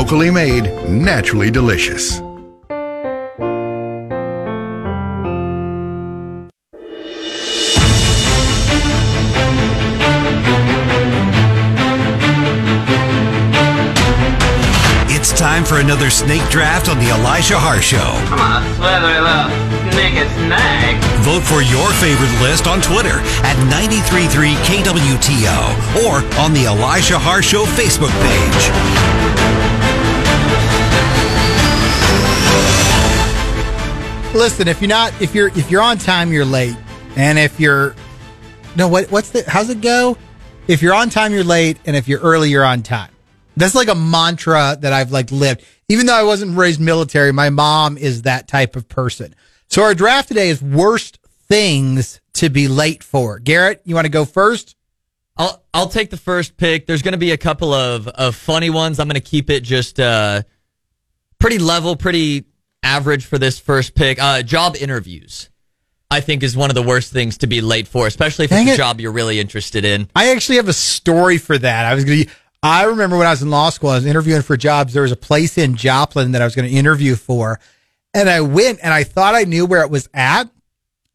Locally made, naturally delicious. It's time for another snake draft on the Elijah Haahr Show. Come on, slither little naked snake. Vote for your favorite list on Twitter at 933 KWTO or on the Elijah Haahr Show Facebook page. Listen, if you're not, if you're, if you're on time, you're late, and if you're, no, what, what's the, how's it go? If you're on time, you're late, and if you're early, you're on time. That's like a mantra that I've like lived. Even though I wasn't raised military, my mom is that type of person. So our draft today is worst things to be late for. Garett, you want to go first? I'll I'll take the first pick. There's going to be a couple of of funny ones. I'm going to keep it just uh pretty level, pretty average for this first pick. Uh job interviews. I think is one of the worst things to be late for, especially if Dang it's a it. job you're really interested in. I actually have a story for that. I was going to, I remember when I was in law school, I was interviewing for jobs. There was a place in Joplin that I was going to interview for. And I went and I thought I knew where it was at.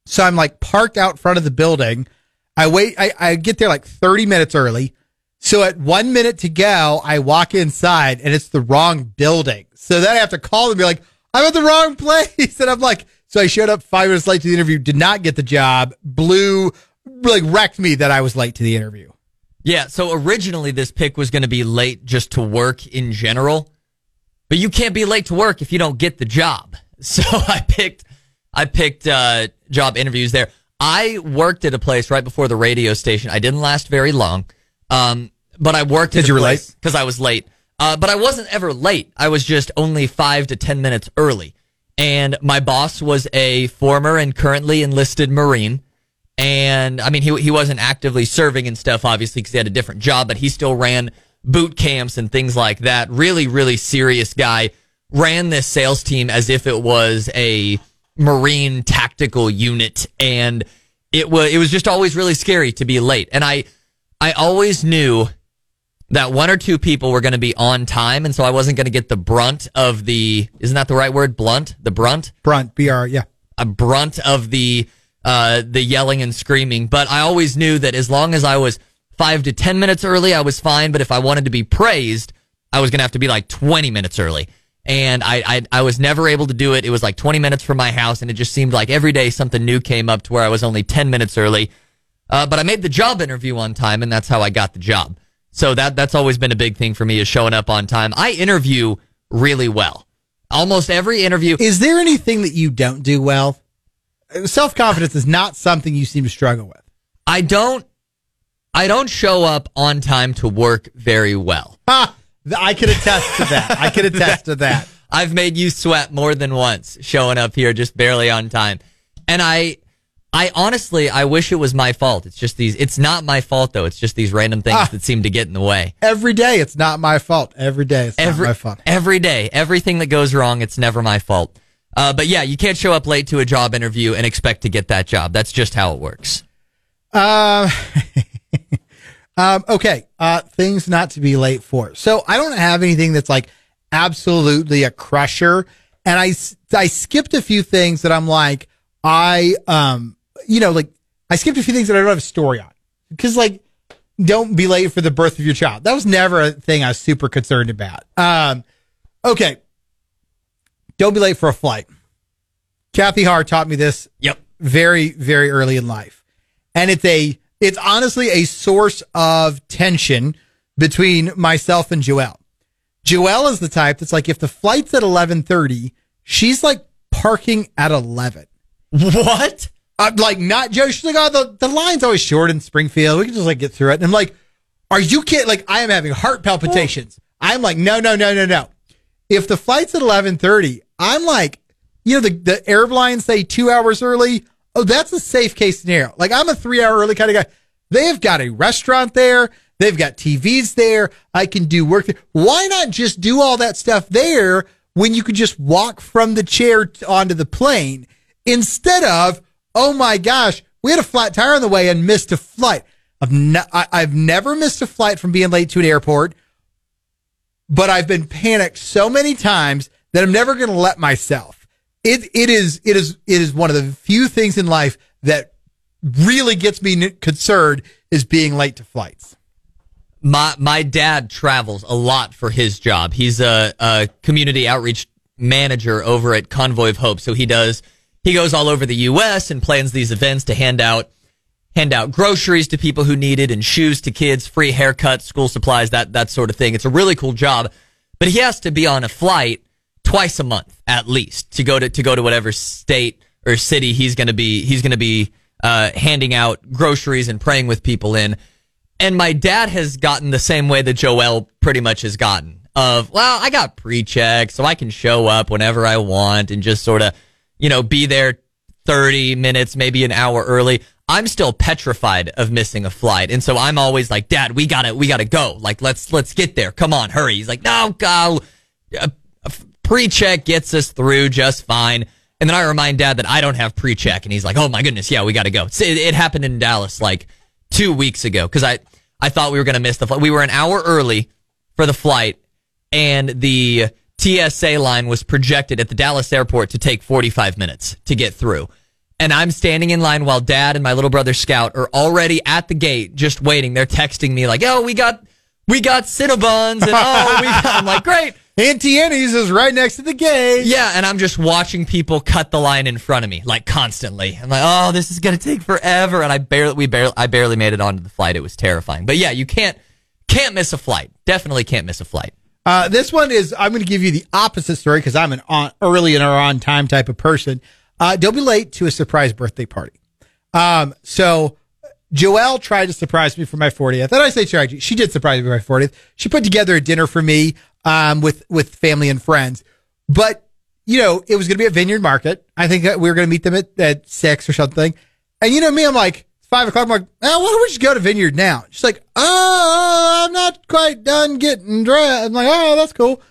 So I'm like parked out front of the building. I wait, I, I get there like 30 minutes early. So at one minute to go, I walk inside and it's the wrong building. So then I have to call them and be like, I'm at the wrong place. And I'm like, so I showed up five minutes late to the interview, did not get the job, blew, like wrecked me that I was late to the interview. Yeah, so originally this pick was going to be late just to work in general, but you can't be late to work if you don't get the job. So I picked, I picked uh, job interviews there. I worked at a place right before the radio station. I didn't last very long, um, but I worked. Did at a you were late? because I was late. Uh, but I wasn't ever late. I was just only five to ten minutes early. And my boss was a former and currently enlisted Marine. And I mean, he, he wasn't actively serving and stuff, obviously, because he had a different job, but he still ran boot camps and things like that. Really, really serious guy. Ran this sales team as if it was a Marine tactical unit. And it was, it was just always really scary to be late. And I, I always knew that one or two people were going to be on time. And so I wasn't going to get the brunt of the, isn't that the right word? Blunt? The brunt? Brunt, BR, yeah. a brunt of the uh, the yelling and screaming. But I always knew that as long as I was five to ten minutes early, I was fine. But if I wanted to be praised, I was gonna have to be like twenty minutes early. And I, I I was never able to do it. It was like twenty minutes from my house, and it just seemed like every day something new came up to where I was only ten minutes early. Uh, but I made the job interview on time, and that's how I got the job. So that that's always been a big thing for me is showing up on time. I interview really well. Almost every interview. Is there anything that you don't do well? Self confidence is not something you seem to struggle with. I don't I don't show up on time to work very well. Ha! I could attest to that. I could attest to that. I've made you sweat more than once showing up here just barely on time. And I I honestly I wish it was my fault. It's just these it's not my fault though. It's just these random things Ah. that seem to get in the way. Every day, it's not my fault. Every day, it's Every not my fault. every day, everything that goes wrong, it's never my fault. Uh, but yeah, you can't show up late to a job interview and expect to get that job. That's just how it works. Um, um, okay. Uh, things not to be late for. So I don't have anything that's like absolutely a crusher. And I I skipped a few things that I'm like, I, um, you know, like I skipped a few things that I don't have a story on because like, don't be late for the birth of your child. That was never a thing I was super concerned about. Um, okay. Don't be late for a flight. Kathy Haahr taught me this Yep. very, very early in life. And it's a, it's honestly a source of tension between myself and Joelle. Joelle is the type that's like, if the flight's at 1130, she's like parking at 11. What? I'm like, not Joe. She's like, oh, the, the line's always short in Springfield. We can just like get through it. And I'm like, are you kidding? Like, I am having heart palpitations. I'm like, no, no, no, no, no. If the flight's at 1130, I'm like, you know, the, the airlines say two hours early. Oh, that's a safe case scenario. Like, I'm a three hour early kind of guy. They have got a restaurant there. They've got TVs there. I can do work there. Why not just do all that stuff there when you could just walk from the chair onto the plane instead of, oh my gosh, we had a flat tire on the way and missed a flight. I've, I- I've never missed a flight from being late to an airport but I've been panicked so many times that I'm never going to let myself. It it is it is it is one of the few things in life that really gets me concerned is being late to flights. My my dad travels a lot for his job. He's a, a community outreach manager over at Convoy of Hope. So he does he goes all over the U.S. and plans these events to hand out hand out groceries to people who need it and shoes to kids, free haircuts, school supplies, that that sort of thing. It's a really cool job, but he has to be on a flight twice a month at least to go to to go to whatever state or city he's going to be he's going to be uh, handing out groceries and praying with people in. And my dad has gotten the same way that Joel pretty much has gotten of, well, I got pre-check, so I can show up whenever I want and just sort of, you know, be there 30 minutes, maybe an hour early. I'm still petrified of missing a flight. And so I'm always like, dad, we gotta, we gotta go. Like, let's, let's get there. Come on, hurry. He's like, no, go. Pre-check gets us through just fine. And then I remind dad that I don't have pre-check and he's like, oh my goodness, yeah, we gotta go. It, it happened in Dallas like two weeks ago because I, I thought we were gonna miss the flight. We were an hour early for the flight and the TSA line was projected at the Dallas airport to take 45 minutes to get through. And I'm standing in line while dad and my little brother Scout are already at the gate just waiting. They're texting me like, oh, we got, we got Cinnabons and oh, we got, I'm like, great. Auntie Annie's is right next to the gate. Yeah, and I'm just watching people cut the line in front of me, like constantly. I'm like, oh, this is gonna take forever, and I barely, we barely, I barely made it onto the flight. It was terrifying. But yeah, you can't, can't miss a flight. Definitely can't miss a flight. Uh, this one is, I'm going to give you the opposite story because I'm an on, early and or on time type of person. Uh, don't be late to a surprise birthday party. Um, so Joelle tried to surprise me for my 40th. And I say tried, she did surprise me for my 40th. She put together a dinner for me, um, with, with family and friends. But, you know, it was going to be at Vineyard Market. I think we were going to meet them at, at six or something. And you know me, I'm like, five o'clock. I'm like, oh, why don't we just go to Vineyard now? She's like, oh, I'm not quite done getting dressed. I'm like, oh, that's cool.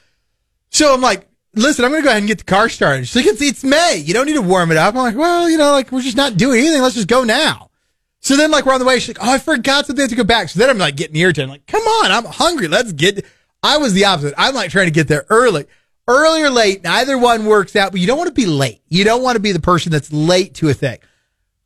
So I'm like, listen, I'm going to go ahead and get the car started. She's like, it's, it's May. You don't need to warm it up. I'm like, well, you know, like we're just not doing anything. Let's just go now. So then like we're on the way. She's like, oh, I forgot something. I have to go back. So then I'm like getting irritated. I'm like, come on, I'm hungry. Let's get, I was the opposite. I'm like trying to get there early. Early or late, neither one works out, but you don't want to be late. You don't want to be the person that's late to a thing.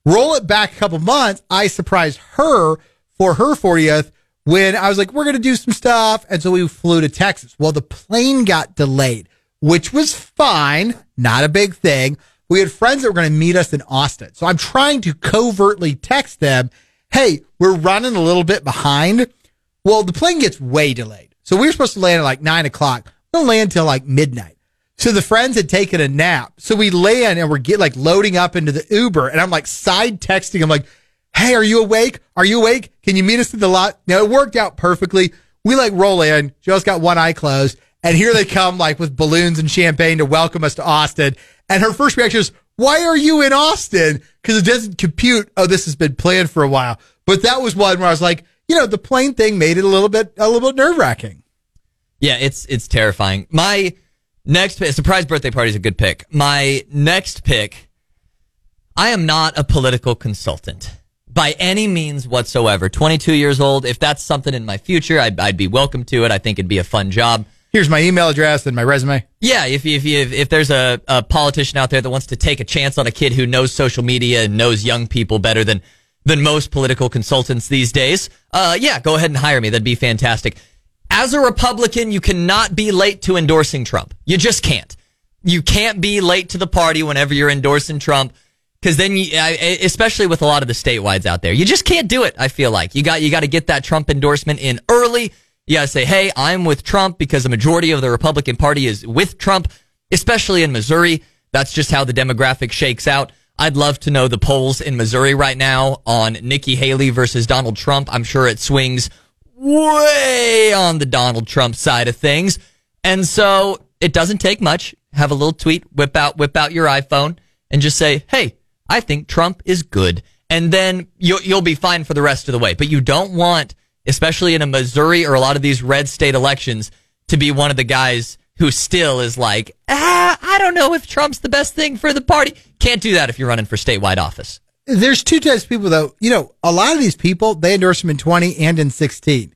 Roll it back a couple months. I surprised her for her 40th when I was like, we're going to do some stuff. And so we flew to Texas. Well, the plane got delayed, which was fine. Not a big thing. We had friends that were going to meet us in Austin. So I'm trying to covertly text them, Hey, we're running a little bit behind. Well, the plane gets way delayed. So we were supposed to land at like nine o'clock. We don't land until like midnight. So the friends had taken a nap. So we land and we're get like loading up into the Uber and I'm like side texting. I'm like, Hey, are you awake? Are you awake? Can you meet us at the lot? Now it worked out perfectly. We like roll in. Joe's got one eye closed and here they come like with balloons and champagne to welcome us to Austin. And her first reaction is, why are you in Austin? Cause it doesn't compute. Oh, this has been planned for a while. But that was one where I was like, you know, the plane thing made it a little bit, a little bit nerve wracking. Yeah, it's it's terrifying. My next pick, surprise birthday party is a good pick. My next pick, I am not a political consultant by any means whatsoever. 22 years old. If that's something in my future, I'd, I'd be welcome to it. I think it'd be a fun job. Here's my email address and my resume. Yeah, if if if, if there's a, a politician out there that wants to take a chance on a kid who knows social media and knows young people better than than most political consultants these days, uh, yeah, go ahead and hire me. That'd be fantastic. As a Republican, you cannot be late to endorsing Trump. You just can't. You can't be late to the party whenever you're endorsing Trump. Cause then you, especially with a lot of the statewides out there, you just can't do it. I feel like you got, you got to get that Trump endorsement in early. You got to say, Hey, I'm with Trump because the majority of the Republican party is with Trump, especially in Missouri. That's just how the demographic shakes out. I'd love to know the polls in Missouri right now on Nikki Haley versus Donald Trump. I'm sure it swings way on the Donald Trump side of things. And so it doesn't take much. Have a little tweet, whip out, whip out your iPhone and just say, Hey, I think Trump is good. And then you'll, you'll be fine for the rest of the way. But you don't want, especially in a Missouri or a lot of these red state elections, to be one of the guys who still is like, ah, I don't know if Trump's the best thing for the party. Can't do that if you're running for statewide office. There's two types of people though. You know, a lot of these people, they endorse them in 20 and in 16.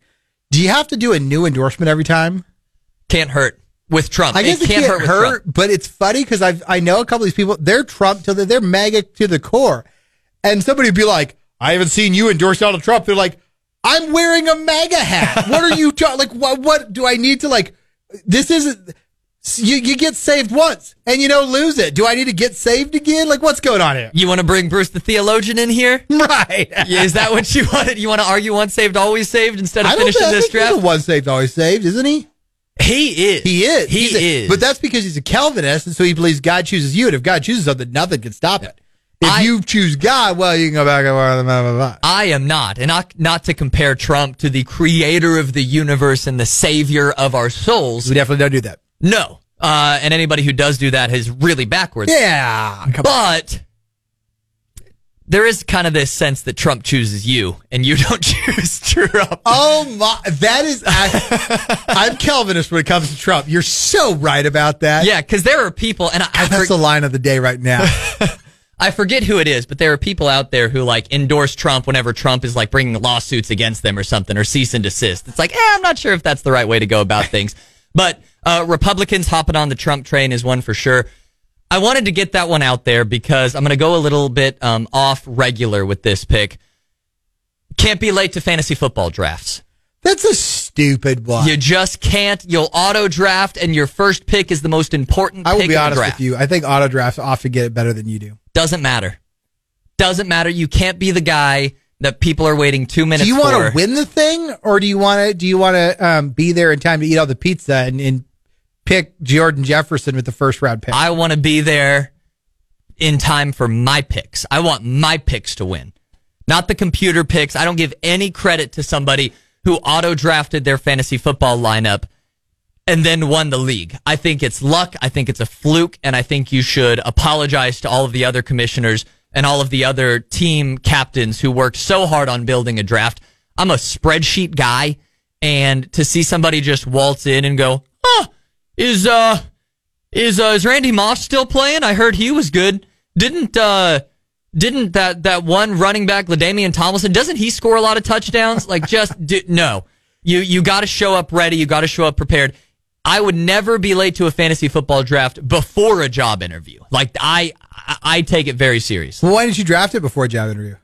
Do you have to do a new endorsement every time? can't hurt with Trump. I guess it can't, can't, hurt, with hurt, but it's funny because I I know a couple of these people. They're Trump till they're, they're MAGA to the core, and somebody would be like, "I haven't seen you endorse Donald Trump." They're like, "I'm wearing a MAGA hat. What are you ta- like? What what do I need to like? This isn't." You, you get saved once and you don't lose it. Do I need to get saved again? Like what's going on here? You want to bring Bruce the theologian in here? Right. Is that what you wanted? You want to argue once saved, always saved instead of finishing think, this draft? the one saved always saved, isn't he? He is. He is. He a- is. But that's because he's a Calvinist, and so he believes God chooses you. And if God chooses something, nothing can stop it. If I- you choose God, well, you can go back and forth. blah, blah, blah. I am not, and not not to compare Trump to the creator of the universe and the savior of our souls. We definitely don't do that. No, uh, and anybody who does do that is really backwards. Yeah. But there is kind of this sense that Trump chooses you, and you don't choose Trump. Oh my! That is. I, I'm Calvinist when it comes to Trump. You're so right about that. Yeah, because there are people, and I, I, That's for- the line of the day right now. I forget who it is, but there are people out there who like endorse Trump whenever Trump is like bringing lawsuits against them or something or cease and desist. It's like, eh, I'm not sure if that's the right way to go about things. But uh, Republicans hopping on the Trump train is one for sure. I wanted to get that one out there because I'm going to go a little bit um, off regular with this pick. Can't be late to fantasy football drafts. That's a stupid one. You just can't. You'll auto draft, and your first pick is the most important. I will be honest with you. I think auto drafts often get it better than you do. Doesn't matter. Doesn't matter. You can't be the guy that people are waiting two minutes Do you want to win the thing, or do you want to? Do you want to um, be there in time to eat all the pizza and, and pick Jordan Jefferson with the first round pick? I want to be there in time for my picks. I want my picks to win, not the computer picks. I don't give any credit to somebody who auto drafted their fantasy football lineup and then won the league. I think it's luck. I think it's a fluke. And I think you should apologize to all of the other commissioners and all of the other team captains who worked so hard on building a draft. I'm a spreadsheet guy. And to see somebody just waltz in and go, is, uh, is, uh, is Randy Moss still playing? I heard he was good. Didn't, uh, didn't that, that one running back, LaDainian Tomlinson, doesn't he score a lot of touchdowns? Like just, do, no. You, you gotta show up ready. You gotta show up prepared. I would never be late to a fantasy football draft before a job interview. Like I, I, I take it very serious well, why didn't you draft it before a job interview?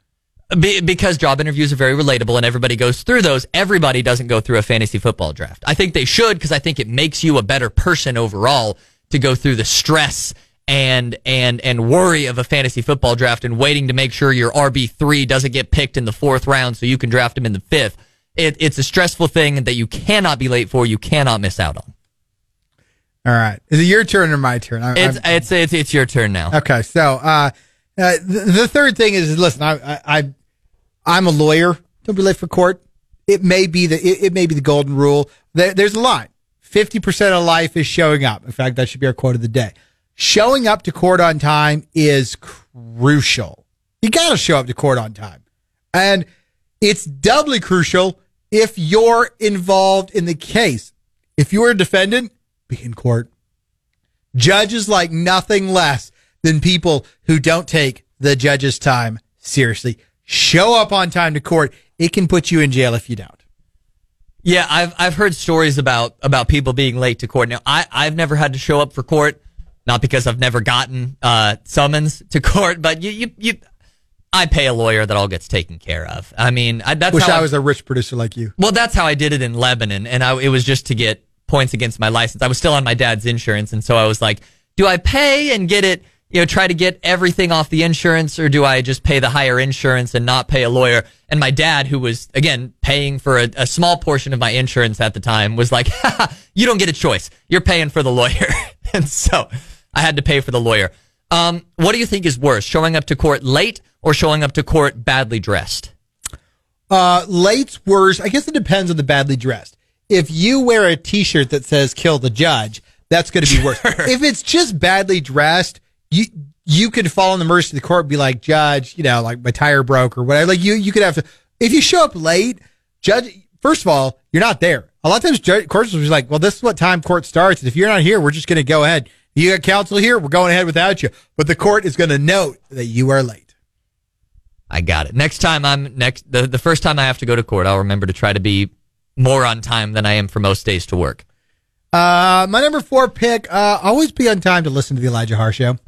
Be, because job interviews are very relatable and everybody goes through those. Everybody doesn't go through a fantasy football draft. I think they should because I think it makes you a better person overall to go through the stress and and and worry of a fantasy football draft and waiting to make sure your RB three doesn't get picked in the fourth round so you can draft him in the fifth. It, it's a stressful thing that you cannot be late for. You cannot miss out on. All right, is it your turn or my turn? I, It's it's it's it's your turn now. Okay, so uh, uh, the, the third thing is, listen, I, I, I I'm a lawyer. Don't be late for court. It may be the it, it may be the golden rule. There, there's a line. Fifty percent of life is showing up. In fact, that should be our quote of the day. Showing up to court on time is crucial. You got to show up to court on time, and it's doubly crucial if you're involved in the case. If you're a defendant, be in court. Judges like nothing less than people who don't take the judge's time seriously. Show up on time to court. It can put you in jail if you don't. Yeah, I've I've heard stories about about people being late to court. Now, I I've never had to show up for court, not because I've never gotten uh, summons to court, but you you you. I pay a lawyer that all gets taken care of. I mean, I, that's Wish how I was a rich producer like you. well, that's how I did it in Lebanon, and I, it was just to get points against my license. I was still on my dad's insurance, and so I was like, do I pay and get it? You know, try to get everything off the insurance, or do I just pay the higher insurance and not pay a lawyer? And my dad, who was again paying for a, a small portion of my insurance at the time, was like, "You don't get a choice. You're paying for the lawyer," and so I had to pay for the lawyer. Um, what do you think is worse, showing up to court late or showing up to court badly dressed? Uh, late's worse. I guess it depends on the badly dressed. If you wear a T-shirt that says "Kill the Judge," that's going to be worse. If it's just badly dressed, you you could fall in the mercy of the court, and be like, "Judge, you know, like my tire broke or whatever." Like you, you could have to. If you show up late, judge. First of all, you're not there. A lot of times, judge, courts will be like, "Well, this is what time court starts. And if you're not here, we're just going to go ahead. You got counsel here. We're going ahead without you." But the court is going to note that you are late. I got it. Next time I'm next the, the first time I have to go to court, I'll remember to try to be more on time than I am for most days to work. Uh, my number four pick, uh, always be on time to listen to the Elijah Haahr Show.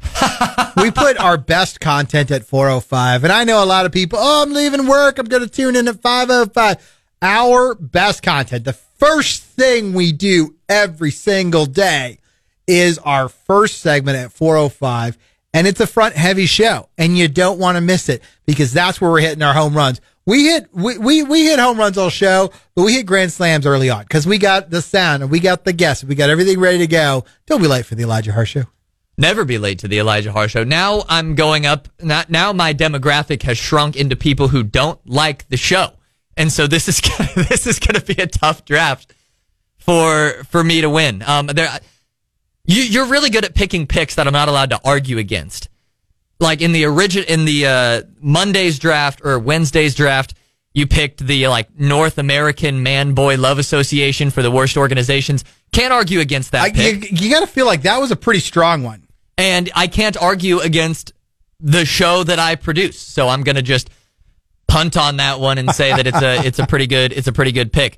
we put our best content at 405. And I know a lot of people, oh, I'm leaving work. I'm going to tune in at 505. Our best content, the first thing we do every single day is our first segment at 405 and it's a front heavy show and you don't want to miss it because that's where we're hitting our home runs. We hit, we, we, we hit home runs all show, but we hit grand slams early on because we got the sound and we got the guests. We got everything ready to go. Don't be late for the Elijah Haahr Show. Never be late to the Elijah Haahr Show. Now I'm going up. Not, now my demographic has shrunk into people who don't like the show, and so this is gonna, this is going to be a tough draft for for me to win. Um, there, you, you're really good at picking picks that I'm not allowed to argue against. Like in the origin, in the uh, Monday's draft or Wednesday's draft, you picked the like North American Man Boy Love Association for the worst organizations. Can't argue against that I, pick. you, you got to feel like that was a pretty strong one. and I can't argue against the show that I produce. So I'm going to just punt on that one and say that it's a it's a pretty good it's a pretty good pick.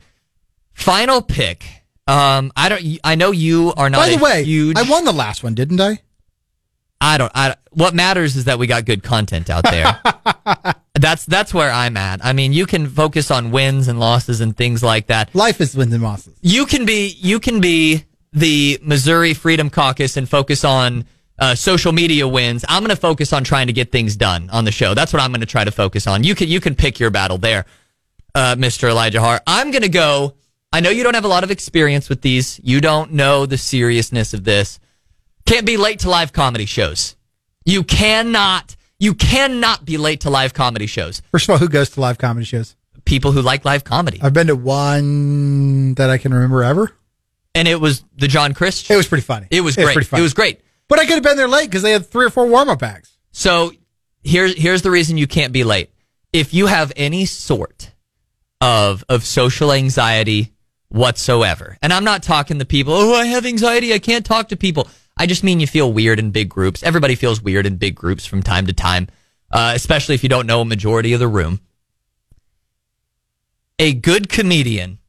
Final pick. Um, I don't. I know you are not. By the way, huge. I won the last one, didn't I? I don't. I, what matters is that we got good content out there. that's that's where I'm at. I mean, you can focus on wins and losses and things like that. Life is wins and losses. You can be you can be the Missouri Freedom Caucus and focus on uh, social media wins. I'm going to focus on trying to get things done on the show. That's what I'm going to try to focus on. You can you can pick your battle there, uh, Mr. Elijah Hart. I'm going to go. I know you don't have a lot of experience with these. You don't know the seriousness of this. Can't be late to live comedy shows. You cannot. You cannot be late to live comedy shows. First of all, who goes to live comedy shows? People who like live comedy, I've been to one that I can remember ever. and it was the John Crist. It was pretty funny. It was great. pretty It was great. But I could have been there late because they had three or four warm up acts. So here's here's the reason you can't be late. If you have any sort of of social anxiety whatsoever, and I'm not talking to people, oh, I have anxiety, I can't talk to people. I just mean you feel weird in big groups. Everybody feels weird in big groups from time to time, uh, especially if you don't know a majority of the room. A good comedian,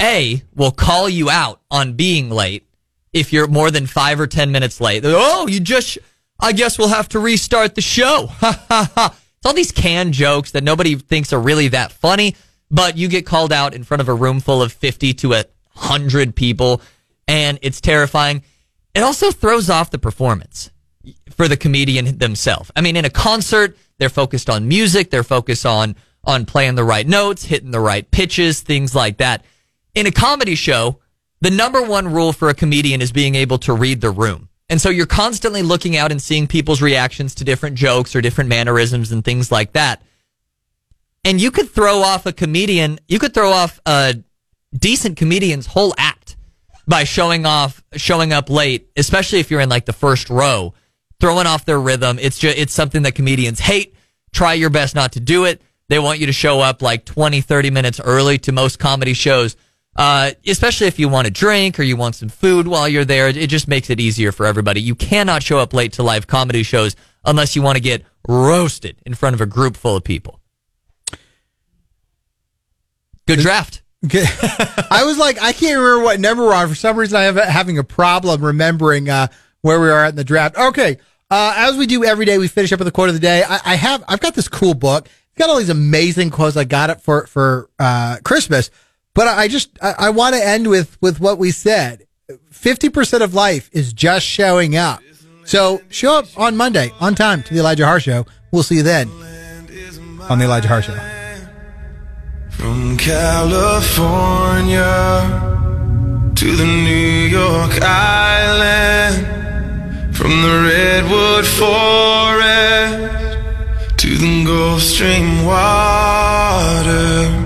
A, will call you out on being late if you're more than five or ten minutes late. Oh, you just, I guess we'll have to restart the show. It's all these canned jokes that nobody thinks are really that funny, but you get called out in front of a room full of 50 to a 100 people, and it's terrifying. It also throws off the performance for the comedian themselves. I mean, in a concert, they're focused on music, they're focused on on playing the right notes, hitting the right pitches, things like that. In a comedy show, the number one rule for a comedian is being able to read the room. And so you're constantly looking out and seeing people's reactions to different jokes or different mannerisms and things like that. And you could throw off a comedian, you could throw off a decent comedian's whole act by showing off, showing up late, especially if you're in like the first row, throwing off their rhythm. It's just, it's something that comedians hate. Try your best not to do it. They want you to show up like 20, 30 minutes early to most comedy shows. Uh, especially if you want a drink or you want some food while you're there. It just makes it easier for everybody. You cannot show up late to live comedy shows unless you want to get roasted in front of a group full of people. Good draft. Okay. I was like, I can't remember what number we're on. For some reason, I have having a problem remembering uh, where we are at in the draft. Okay. Uh, as we do every day, we finish up with the quote of the day. I, I have, I've got this cool book. It's got all these amazing quotes. I got it for, for, uh, Christmas, but I just, I, I want to end with, with what we said. 50% of life is just showing up. So show up on Monday on time to the Elijah Haahr Show. We'll see you then on the Elijah Haahr Show. From California to the New York Island, from the Redwood Forest to the Gulf Stream water.